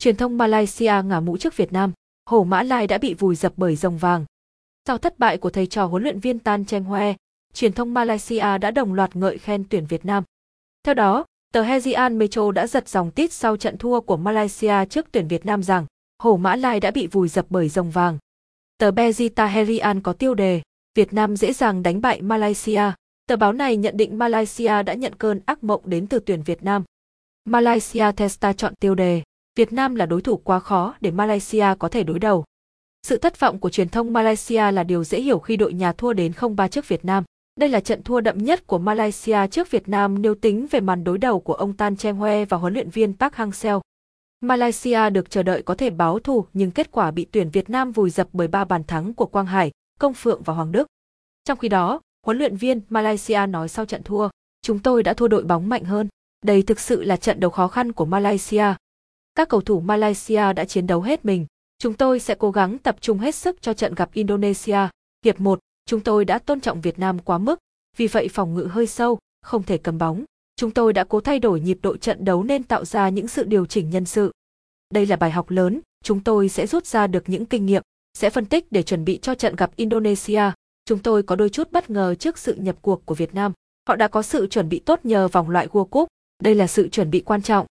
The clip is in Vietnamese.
Truyền thông Malaysia ngả mũ trước Việt Nam, Hổ Mã Lai đã bị vùi dập bởi rồng vàng. Sau thất bại của thầy trò huấn luyện viên Tan Cheng Hoe, truyền thông Malaysia đã đồng loạt ngợi khen tuyển Việt Nam. Theo đó, tờ Hesian Metro đã giật dòng tít sau trận thua của Malaysia trước tuyển Việt Nam rằng Hổ Mã Lai đã bị vùi dập bởi rồng vàng. Tờ Bezita Herian có tiêu đề Việt Nam dễ dàng đánh bại Malaysia. Tờ báo này nhận định Malaysia đã nhận cơn ác mộng đến từ tuyển Việt Nam. Malaysia Testa chọn tiêu đề Việt Nam là đối thủ quá khó để Malaysia có thể đối đầu. Sự thất vọng của truyền thông Malaysia là điều dễ hiểu khi đội nhà thua đến 0-3 trước Việt Nam. Đây là trận thua đậm nhất của Malaysia trước Việt Nam nếu tính về màn đối đầu của ông Tan Cheng Hoe và huấn luyện viên Park Hang-seo. Malaysia được chờ đợi có thể báo thù nhưng kết quả bị tuyển Việt Nam vùi dập bởi ba bàn thắng của Quang Hải, Công Phượng và Hoàng Đức. Trong khi đó, huấn luyện viên Malaysia nói sau trận thua, chúng tôi đã thua đội bóng mạnh hơn. Đây thực sự là trận đấu khó khăn của Malaysia. Các cầu thủ Malaysia đã chiến đấu hết mình. Chúng tôi sẽ cố gắng tập trung hết sức cho trận gặp Indonesia. Hiệp 1, chúng tôi đã tôn trọng Việt Nam quá mức, vì vậy phòng ngự hơi sâu, không thể cầm bóng. Chúng tôi đã cố thay đổi nhịp độ trận đấu nên tạo ra những sự điều chỉnh nhân sự. Đây là bài học lớn, chúng tôi sẽ rút ra được những kinh nghiệm, sẽ phân tích để chuẩn bị cho trận gặp Indonesia. Chúng tôi có đôi chút bất ngờ trước sự nhập cuộc của Việt Nam. Họ đã có sự chuẩn bị tốt nhờ vòng loại World Cup. Đây là sự chuẩn bị quan trọng.